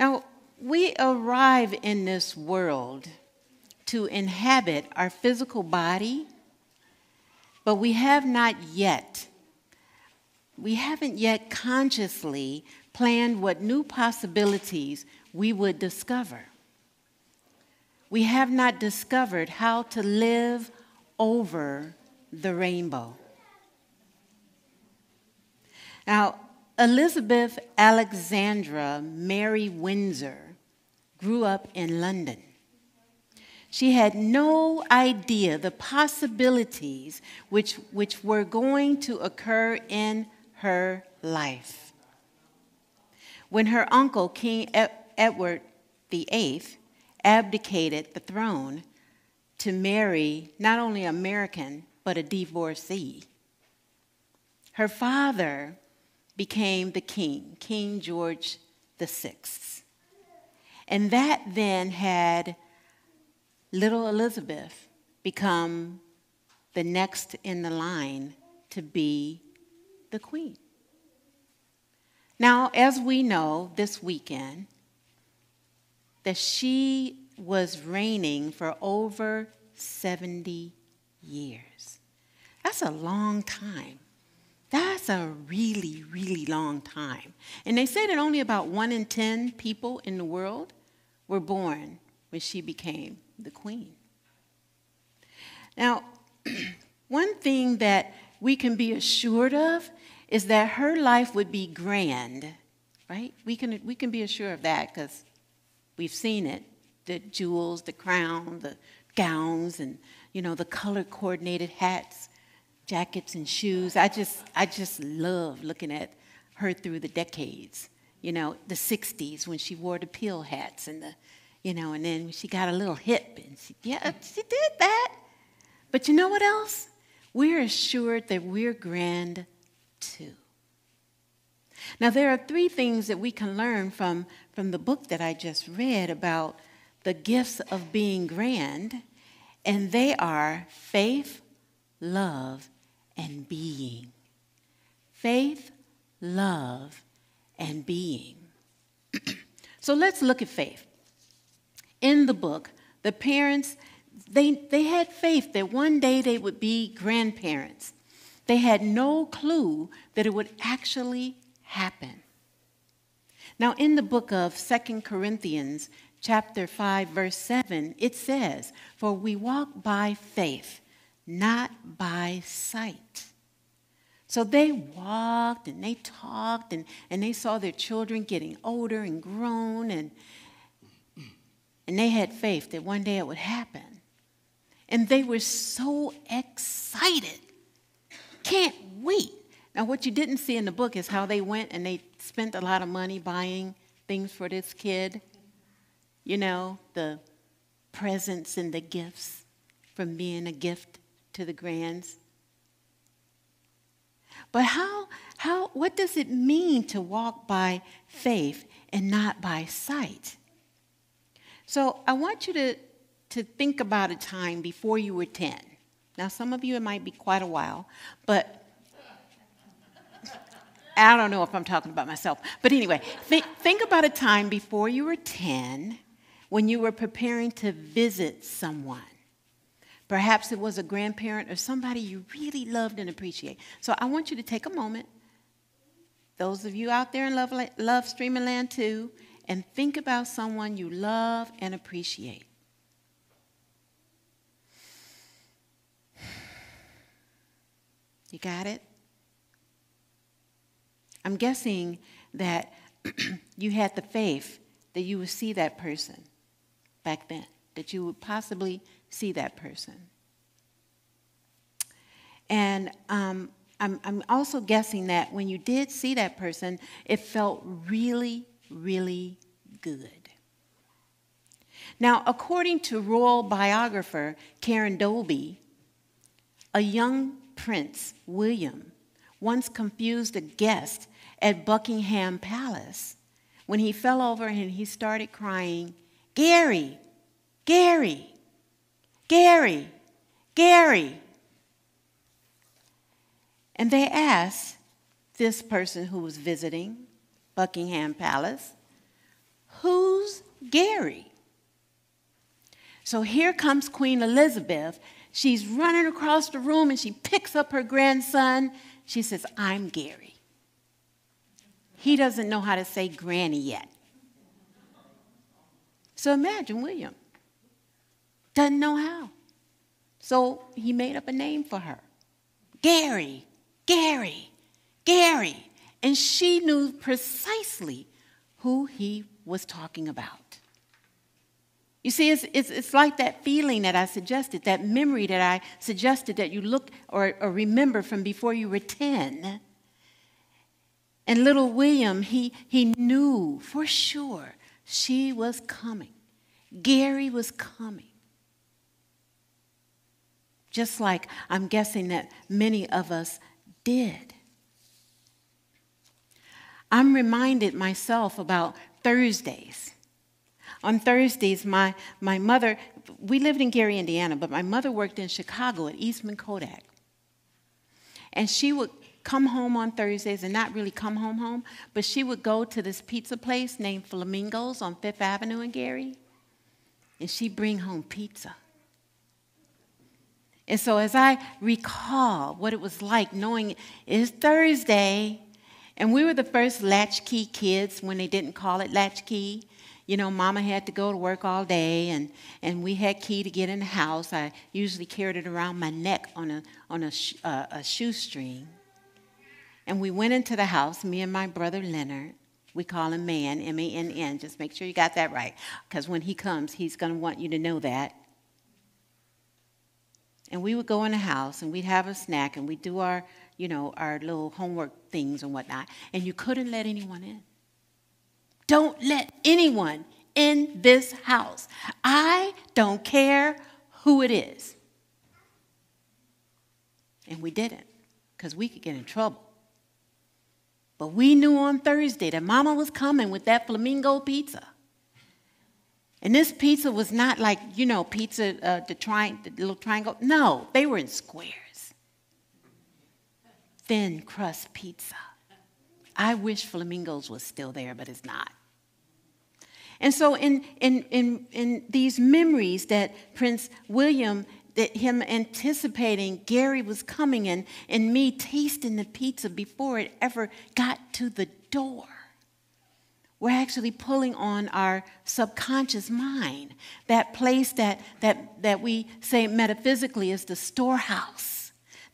Now, we arrive in this world to inhabit our physical body, but we have not yet, we haven't yet consciously planned what new possibilities we would discover. We have not discovered how to live over the rainbow. Now, Elizabeth Alexandra Mary Windsor grew up in London. She had no idea the possibilities which, which were going to occur in her life. When her uncle, King Edward VIII, abdicated the throne to marry not only American, but a divorcee, her father became the king, King George VI. And that then had little Elizabeth become the next in the line to be the queen. Now, as we know this weekend, that she was reigning for over 70 years. That's a long time. That's a really, really long time. And they say that only about one in 10 people in the world were born when she became the queen. Now, one thing that we can be assured of is that her life would be grand, right? We can, we can be assured of that because we've seen it the jewels, the crown, the gowns, and, you know, the color coordinated hats jackets and shoes. I just, I just love looking at her through the decades. You know, the 60s when she wore the peel hats and the, you know, and then she got a little hip and she, yeah, she did that. But you know what else? We're assured that we're grand too. Now, there are three things that we can learn from, from the book that I just read about the gifts of being grand, and they are faith, love, and being. Faith, love, and being. so let's look at faith. In the book, the parents, they, they had faith that one day they would be grandparents. They had no clue that it would actually happen. Now, in the book of Second Corinthians, chapter 5, verse 7, it says, For we walk by faith not by sight. So they walked and they talked and, and they saw their children getting older and grown and, and they had faith that one day it would happen. And they were so excited. Can't wait. Now, what you didn't see in the book is how they went and they spent a lot of money buying things for this kid. You know, the presents and the gifts from being a gift to the grands. But how, how, what does it mean to walk by faith and not by sight? So I want you to, to think about a time before you were 10. Now, some of you, it might be quite a while, but I don't know if I'm talking about myself. But anyway, think, think about a time before you were 10 when you were preparing to visit someone. Perhaps it was a grandparent or somebody you really loved and appreciate. So I want you to take a moment, those of you out there in Love, love Streaming Land too, and think about someone you love and appreciate. You got it? I'm guessing that you had the faith that you would see that person back then, that you would possibly see that person. And um, I'm, I'm also guessing that when you did see that person, it felt really, really good. Now, according to royal biographer Karen Dolby, a young prince, William, once confused a guest at Buckingham Palace when he fell over and he started crying, Gary, Gary, Gary, Gary. And they asked this person who was visiting Buckingham Palace, Who's Gary? So here comes Queen Elizabeth. She's running across the room and she picks up her grandson. She says, I'm Gary. He doesn't know how to say granny yet. So imagine William. Doesn't know how. So he made up a name for her Gary, Gary, Gary. And she knew precisely who he was talking about. You see, it's, it's, it's like that feeling that I suggested, that memory that I suggested that you look or, or remember from before you were 10. And little William, he, he knew for sure she was coming. Gary was coming. Just like I'm guessing that many of us did. I'm reminded myself about Thursdays. On Thursdays, my, my mother, we lived in Gary, Indiana, but my mother worked in Chicago at Eastman Kodak. And she would come home on Thursdays and not really come home home, but she would go to this pizza place named Flamingos on Fifth Avenue in Gary, and she'd bring home pizza. And so as I recall what it was like knowing it's Thursday, and we were the first latchkey kids when they didn't call it latchkey. You know, mama had to go to work all day, and, and we had key to get in the house. I usually carried it around my neck on a, on a, sh- uh, a shoestring. And we went into the house, me and my brother Leonard. We call him Man, M A N N. Just make sure you got that right, because when he comes, he's going to want you to know that. And we would go in the house and we'd have a snack and we'd do our you know, our little homework things and whatnot, and you couldn't let anyone in. Don't let anyone in this house. I don't care who it is. And we didn't, because we could get in trouble. But we knew on Thursday that Mama was coming with that flamingo pizza. And this pizza was not like, you know, pizza, uh, the, tri- the little triangle. No, they were in squares thin crust pizza. I wish Flamingos was still there, but it's not. And so, in, in, in, in these memories that Prince William, that him anticipating Gary was coming and, and me tasting the pizza before it ever got to the door, we're actually pulling on our subconscious mind, that place that, that, that we say metaphysically is the storehouse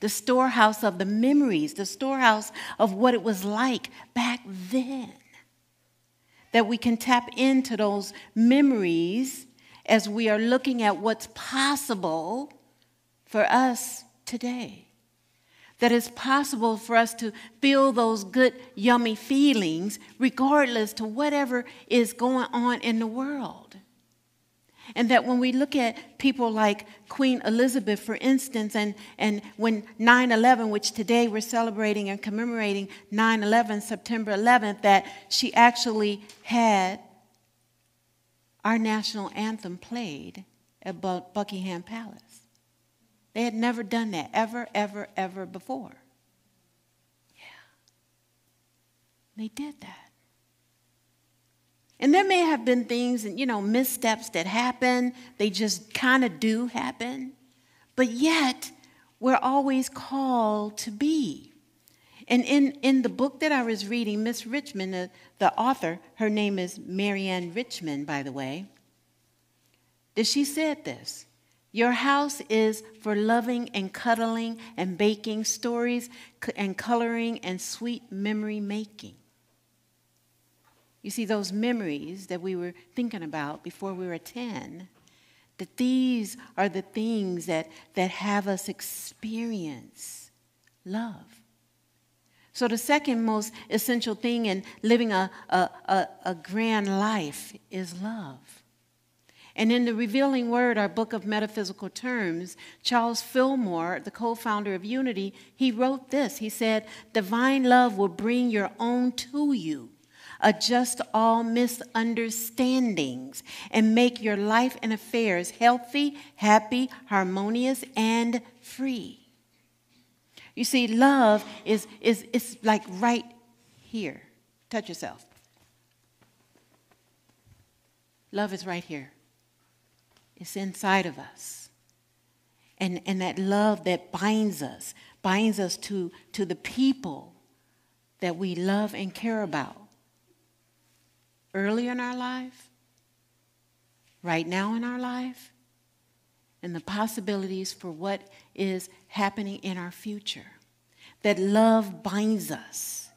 the storehouse of the memories, the storehouse of what it was like back then. That we can tap into those memories as we are looking at what's possible for us today. That it's possible for us to feel those good, yummy feelings regardless to whatever is going on in the world. And that when we look at people like Queen Elizabeth, for instance, and, and when 9 11, which today we're celebrating and commemorating 9 11, September 11th, that she actually had our national anthem played at Buckingham Palace. They had never done that, ever, ever, ever before. Yeah. They did that. And there may have been things and, you know, missteps that happen. They just kind of do happen. But yet, we're always called to be. And in, in the book that I was reading, Miss Richmond, the, the author, her name is Marianne Richmond, by the way, that she said this Your house is for loving and cuddling and baking stories and coloring and sweet memory making. You see, those memories that we were thinking about before we were 10, that these are the things that, that have us experience love. So, the second most essential thing in living a, a, a, a grand life is love. And in the Revealing Word, our book of metaphysical terms, Charles Fillmore, the co founder of Unity, he wrote this. He said, Divine love will bring your own to you adjust all misunderstandings, and make your life and affairs healthy, happy, harmonious, and free. You see, love is, is, is like right here. Touch yourself. Love is right here. It's inside of us. And, and that love that binds us, binds us to, to the people that we love and care about. Early in our life, right now in our life, and the possibilities for what is happening in our future. That love binds us.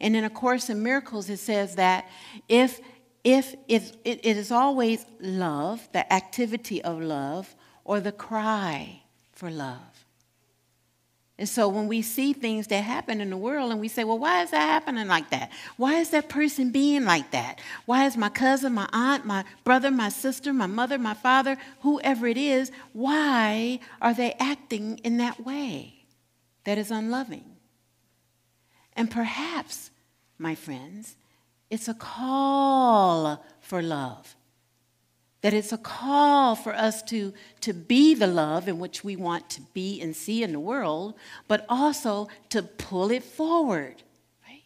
And in A Course in Miracles, it says that if, if it, is always love, the activity of love, or the cry for love. And so when we see things that happen in the world and we say, well, why is that happening like that? Why is that person being like that? Why is my cousin, my aunt, my brother, my sister, my mother, my father, whoever it is, why are they acting in that way that is unloving? And perhaps, my friends, it's a call for love that it's a call for us to, to be the love in which we want to be and see in the world, but also to pull it forward. Right?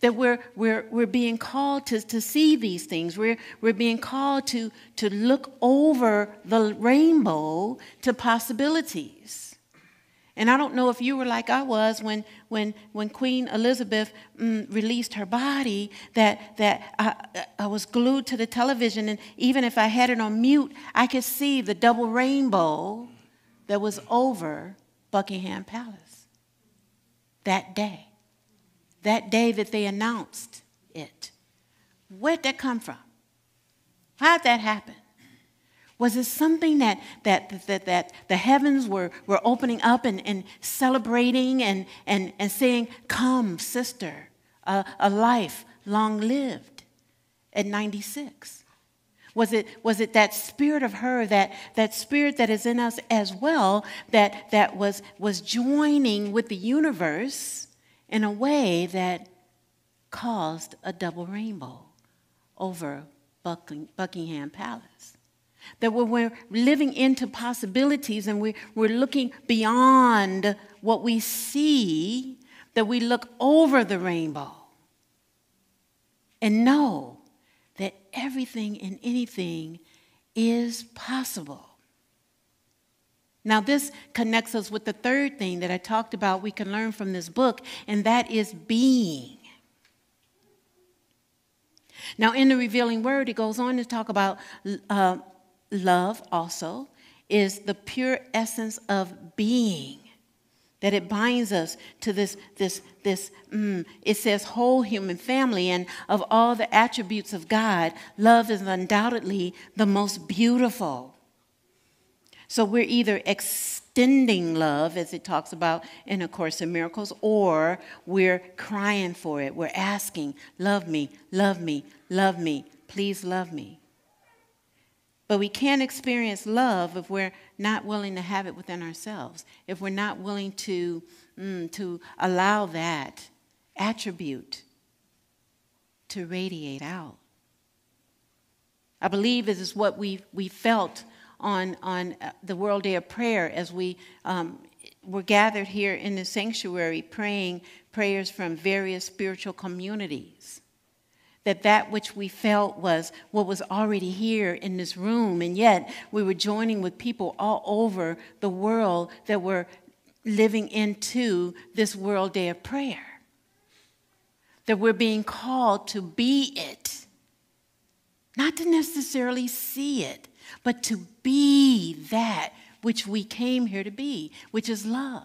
That we're, we're, we're being called to, to see these things. We're, we're being called to, to look over the rainbow to possibilities. And I don't know if you were like I was when, when, when Queen Elizabeth mm, released her body, that, that I, I was glued to the television, and even if I had it on mute, I could see the double rainbow that was over Buckingham Palace that day. That day that they announced it. Where'd that come from? How'd that happen? Was it something that, that, that, that the heavens were, were opening up and, and celebrating and, and, and saying, Come, sister, a, a life long lived at 96? Was it, was it that spirit of her, that, that spirit that is in us as well, that, that was, was joining with the universe in a way that caused a double rainbow over Buckingham Palace? That when we're living into possibilities and we, we're looking beyond what we see, that we look over the rainbow and know that everything and anything is possible. Now, this connects us with the third thing that I talked about we can learn from this book, and that is being. Now, in the revealing word, it goes on to talk about uh, love also is the pure essence of being that it binds us to this this this mm, it says whole human family and of all the attributes of god love is undoubtedly the most beautiful. So we're either extending love as it talks about in a course in miracles or we're crying for it. We're asking love me love me love me please love me but we can't experience love if we're not willing to have it within ourselves, if we're not willing to, mm, to allow that attribute to radiate out. I believe this is what we, we felt on, on uh, the World Day of Prayer as we um, were gathered here in the sanctuary praying prayers from various spiritual communities that that which we felt was what was already here in this room, and yet we were joining with people all over the world that were living into this World Day of Prayer. That we're being called to be it, not to necessarily see it, but to be that which we came here to be, which is love.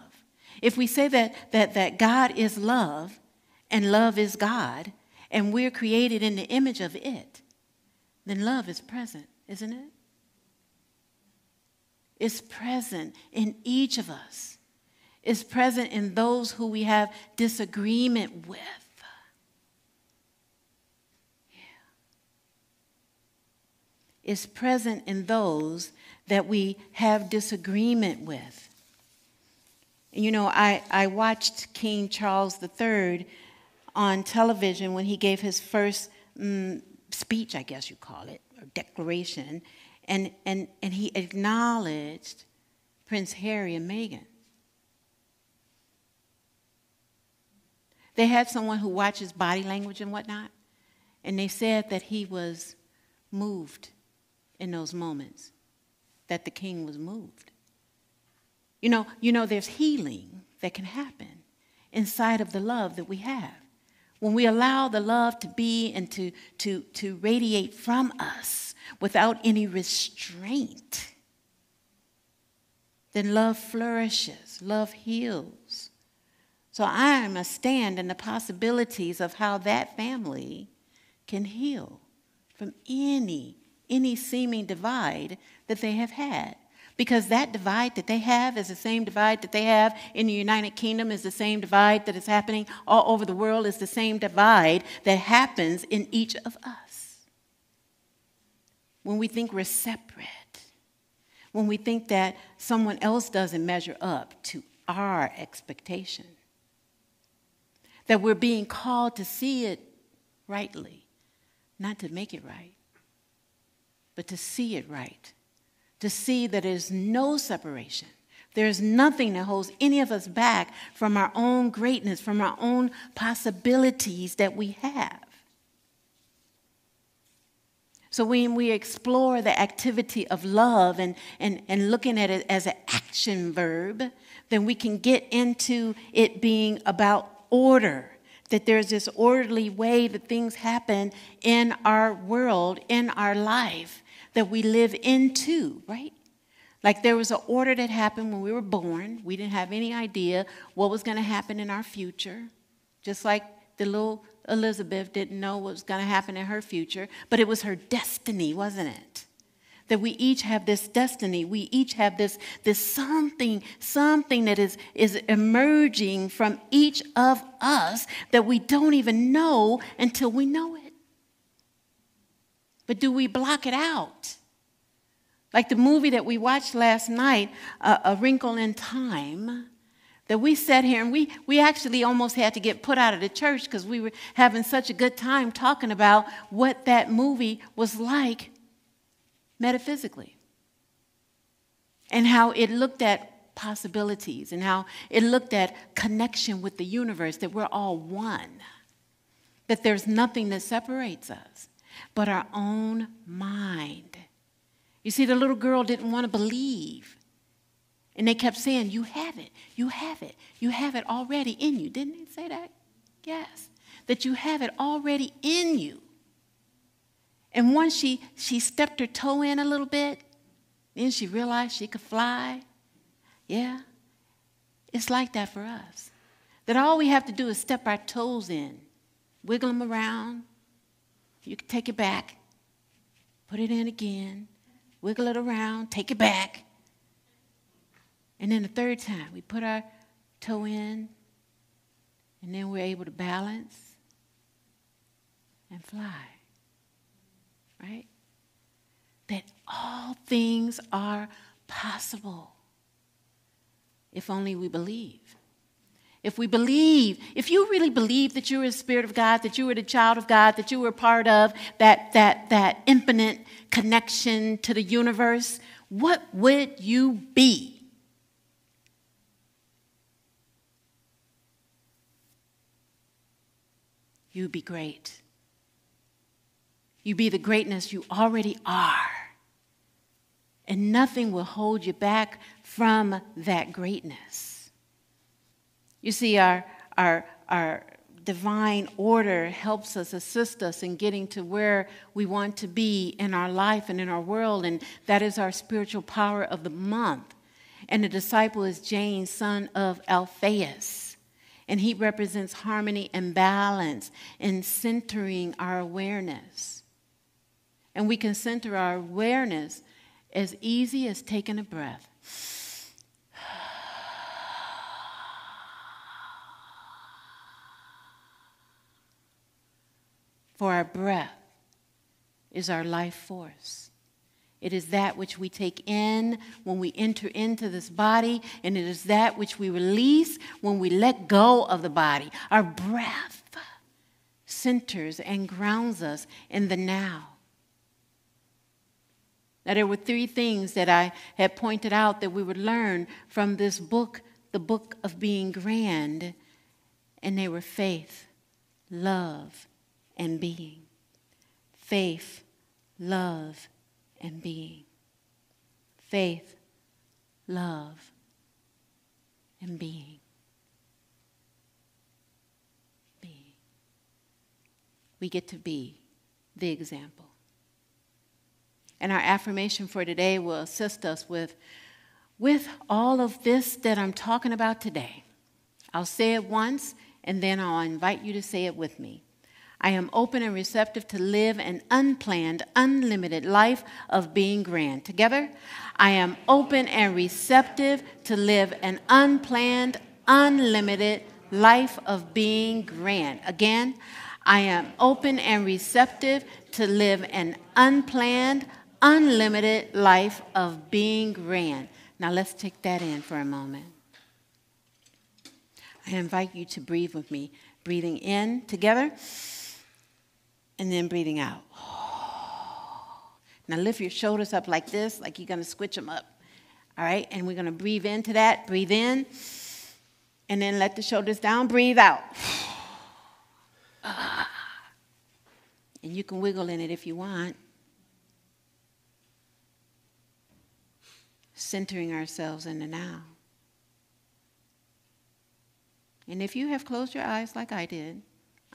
If we say that, that, that God is love and love is God, and we're created in the image of it, then love is present, isn't it? It's present in each of us. It's present in those who we have disagreement with. It's present in those that we have disagreement with. You know, I, I watched King Charles III on television when he gave his first um, speech, I guess you call it, or declaration, and, and, and he acknowledged Prince Harry and Meghan. They had someone who watches body language and whatnot, and they said that he was moved in those moments, that the king was moved. You know, you know there's healing that can happen inside of the love that we have. When we allow the love to be and to, to, to radiate from us without any restraint, then love flourishes, love heals. So I must stand in the possibilities of how that family can heal from any any seeming divide that they have had because that divide that they have is the same divide that they have in the United Kingdom, is the same divide that is happening all over the world, is the same divide that happens in each of us. When we think we're separate, when we think that someone else doesn't measure up to our expectation, that we're being called to see it rightly, not to make it right, but to see it right to see that there's no separation. There's nothing that holds any of us back from our own greatness, from our own possibilities that we have. So when we explore the activity of love and, and, and looking at it as an action verb, then we can get into it being about order. That there's this orderly way that things happen in our world, in our life that we live into, right? Like there was an order that happened when we were born. We didn't have any idea what was going to happen in our future. Just like the little Elizabeth didn't know what was going to happen in her future, but it was her destiny, wasn't it? That we each have this destiny. We each have this, this something, something that is, is emerging from each of us that we don't even know until we know it. But do we block it out? Like the movie that we watched last night, uh, A Wrinkle in Time, that we sat here and we, we actually almost had to get put out of the church because we were having such a good time talking about what that movie was like metaphysically and how it looked at possibilities and how it looked at connection with the universe, that we're all one, that there's nothing that separates us but our own mind. You see, the little girl didn't want to believe. And they kept saying, You have it, you have it, you have it already in you. Didn't they say that? Yes. That you have it already in you. And once she, she stepped her toe in a little bit, then she realized she could fly. Yeah. It's like that for us. That all we have to do is step our toes in, wiggle them around, you can take it back, put it in again, wiggle it around, take it back. And then the third time, we put our toe in, and then we're able to balance and fly. Right? That all things are possible if only we believe if we believe, if you really believe that you are the Spirit of God, that you are the child of God, that you were part of that, that, that infinite connection to the universe, what would you be? You'd be great. You'd be the greatness you already are. And nothing will hold you back from that greatness. You see, our, our, our divine order helps us, assist us in getting to where we want to be in our life and in our world, and that is our spiritual power of the month. And the disciple is James, son of Alphaeus. And he represents harmony and balance in centering our awareness. And we can center our awareness as easy as taking a breath. For our breath is our life force. It is that which we take in when we enter into this body, and it is that which we release when we let go of the body. Our breath centers and grounds us in the now. Now, there were three things that I had pointed out that we would learn from this book, the book of being grand, and they were faith, love, and being. Faith, love, and being. Faith, love, and being. Being. We get to be the example. And our affirmation for today will assist us with, with all of this that I'm talking about today. I'll say it once, and then I'll invite you to say it with me. I am open and receptive to live an unplanned, unlimited life of being grand. Together, I am open and receptive to live an unplanned, unlimited life of being grand. Again, I am open and receptive to live an unplanned, unlimited life of being grand. Now let's take that in for a moment. I invite you to breathe with me. Breathing in together and then breathing out. Now lift your shoulders up like this, like you're going to switch them up. All right, and we're going to breathe into that. Breathe in, and then let the shoulders down. Breathe out. And you can wiggle in it if you want. Centering ourselves in the now. And if you have closed your eyes like I did,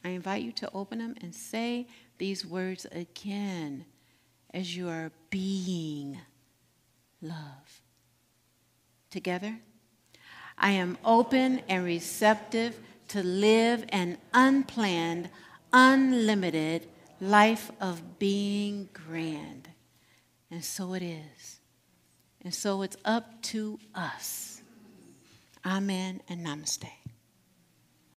I invite you to open them and say these words again as you are being love. Together, I am open and receptive to live an unplanned, unlimited life of being grand. And so it is. And so it's up to us. Amen and namaste.